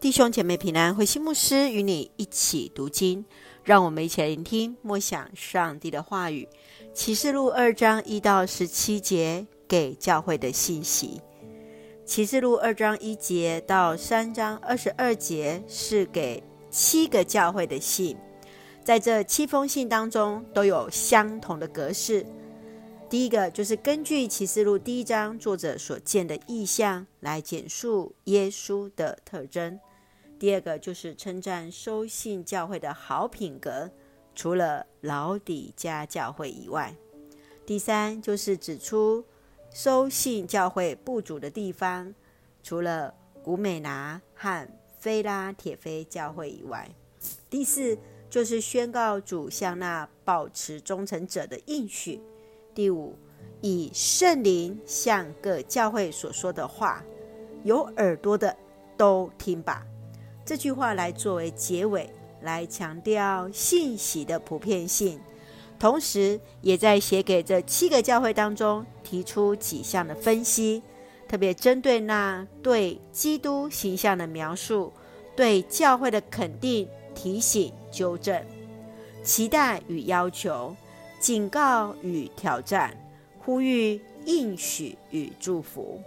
弟兄姐妹平安，慧心牧师与你一起读经，让我们一起来聆听默想上帝的话语。启示录二章一到十七节给教会的信息。启示录二章一节到三章二十二节是给七个教会的信，在这七封信当中都有相同的格式。第一个就是根据启示录第一章作者所见的意象来简述耶稣的特征。第二个就是称赞收信教会的好品格，除了老底家教会以外。第三就是指出收信教会不足的地方，除了古美拿和菲拉铁非教会以外。第四就是宣告主向那保持忠诚者的应许。第五，以圣灵向各教会所说的话，有耳朵的都听吧。这句话来作为结尾，来强调信息的普遍性，同时也在写给这七个教会当中提出几项的分析，特别针对那对基督形象的描述、对教会的肯定、提醒、纠正、期待与要求、警告与挑战、呼吁、应许与祝福。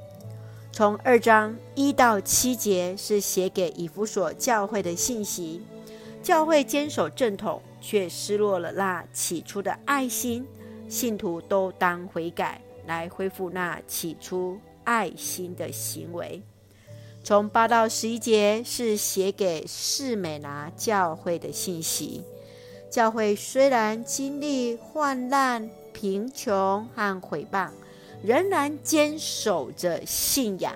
从二章一到七节是写给以弗所教会的信息，教会坚守正统，却失落了那起初的爱心，信徒都当悔改，来恢复那起初爱心的行为。从八到十一节是写给士美拿教会的信息，教会虽然经历患难、贫穷和毁谤。仍然坚守着信仰，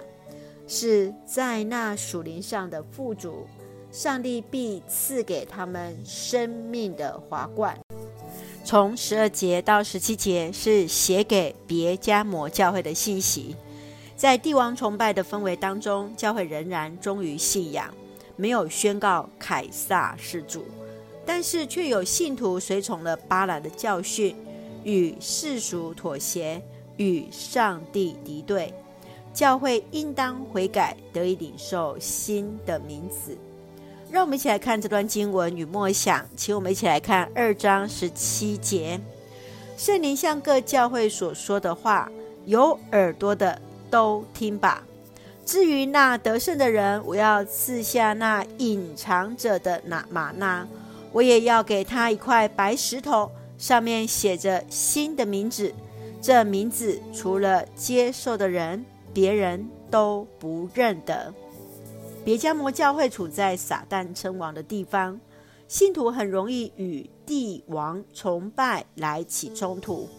是在那属灵上的富足，上帝必赐给他们生命的华冠。从十二节到十七节是写给别迦摩教会的信息，在帝王崇拜的氛围当中，教会仍然忠于信仰，没有宣告凯撒是主，但是却有信徒随从了巴兰的教训，与世俗妥协。与上帝敌对，教会应当悔改，得以领受新的名字。让我们一起来看这段经文与默想，请我们一起来看二章十七节：圣灵向各教会所说的话，有耳朵的都听吧。至于那得胜的人，我要赐下那隐藏着的那吗哪，我也要给他一块白石头，上面写着新的名字。这名字除了接受的人，别人都不认得。别迦摩教会处在撒旦称王的地方，信徒很容易与帝王崇拜来起冲突。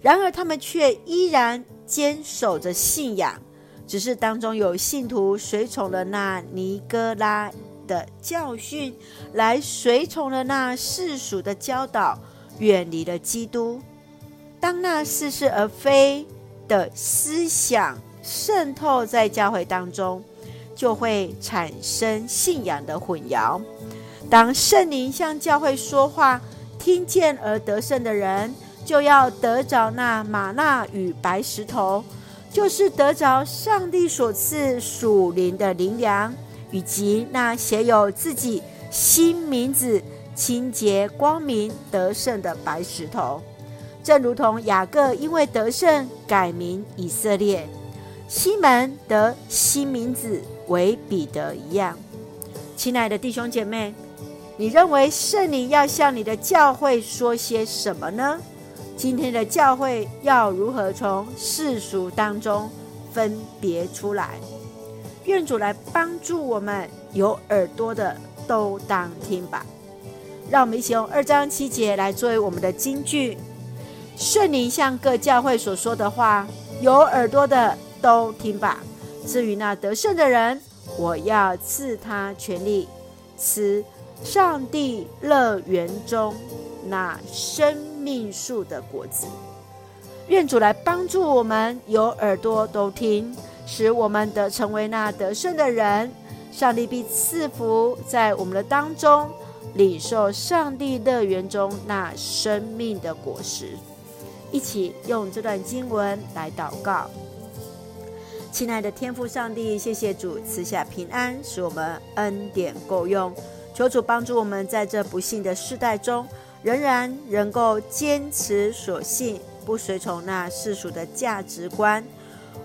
然而，他们却依然坚守着信仰，只是当中有信徒随从了那尼哥拉的教训，来随从了那世俗的教导，远离了基督。当那似是而非的思想渗透在教会当中，就会产生信仰的混淆。当圣灵向教会说话，听见而得胜的人，就要得着那吗哪与白石头，就是得着上帝所赐属灵的灵粮，以及那写有自己新名字、清洁光明、得胜的白石头。正如同雅各因为得胜改名以色列，西门得新名字为彼得一样。亲爱的弟兄姐妹，你认为圣灵要向你的教会说些什么呢？今天的教会要如何从世俗当中分别出来？愿主来帮助我们，有耳朵的都当听吧。让我们一起用二章七节来作为我们的金句。圣灵向各教会所说的话，有耳朵的都听吧。至于那得胜的人，我要赐他权力，吃上帝乐园中那生命树的果子。愿主来帮助我们，有耳朵都听，使我们得成为那得胜的人。上帝必赐福在我们的当中，领受上帝乐园中那生命的果实。一起用这段经文来祷告，亲爱的天父上帝，谢谢主赐下平安，使我们恩典够用。求主帮助我们，在这不幸的世代中，仍然能够坚持所信，不随从那世俗的价值观，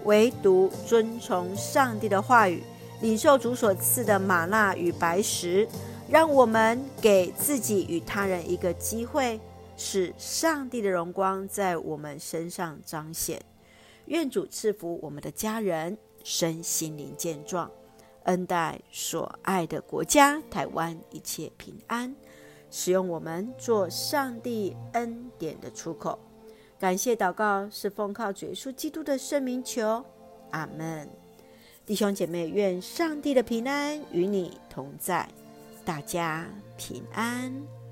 唯独遵从上帝的话语，领受主所赐的吗哪与白石。让我们给自己与他人一个机会，使上帝的荣光在我们身上彰显。愿主赐福我们的家人，身心灵健壮，恩待所爱的国家台湾一切平安，使用我们做上帝恩典的出口。感谢祷告是奉靠主耶稣基督的圣名求，阿门。弟兄姐妹，愿上帝的平安与你同在。大家平安。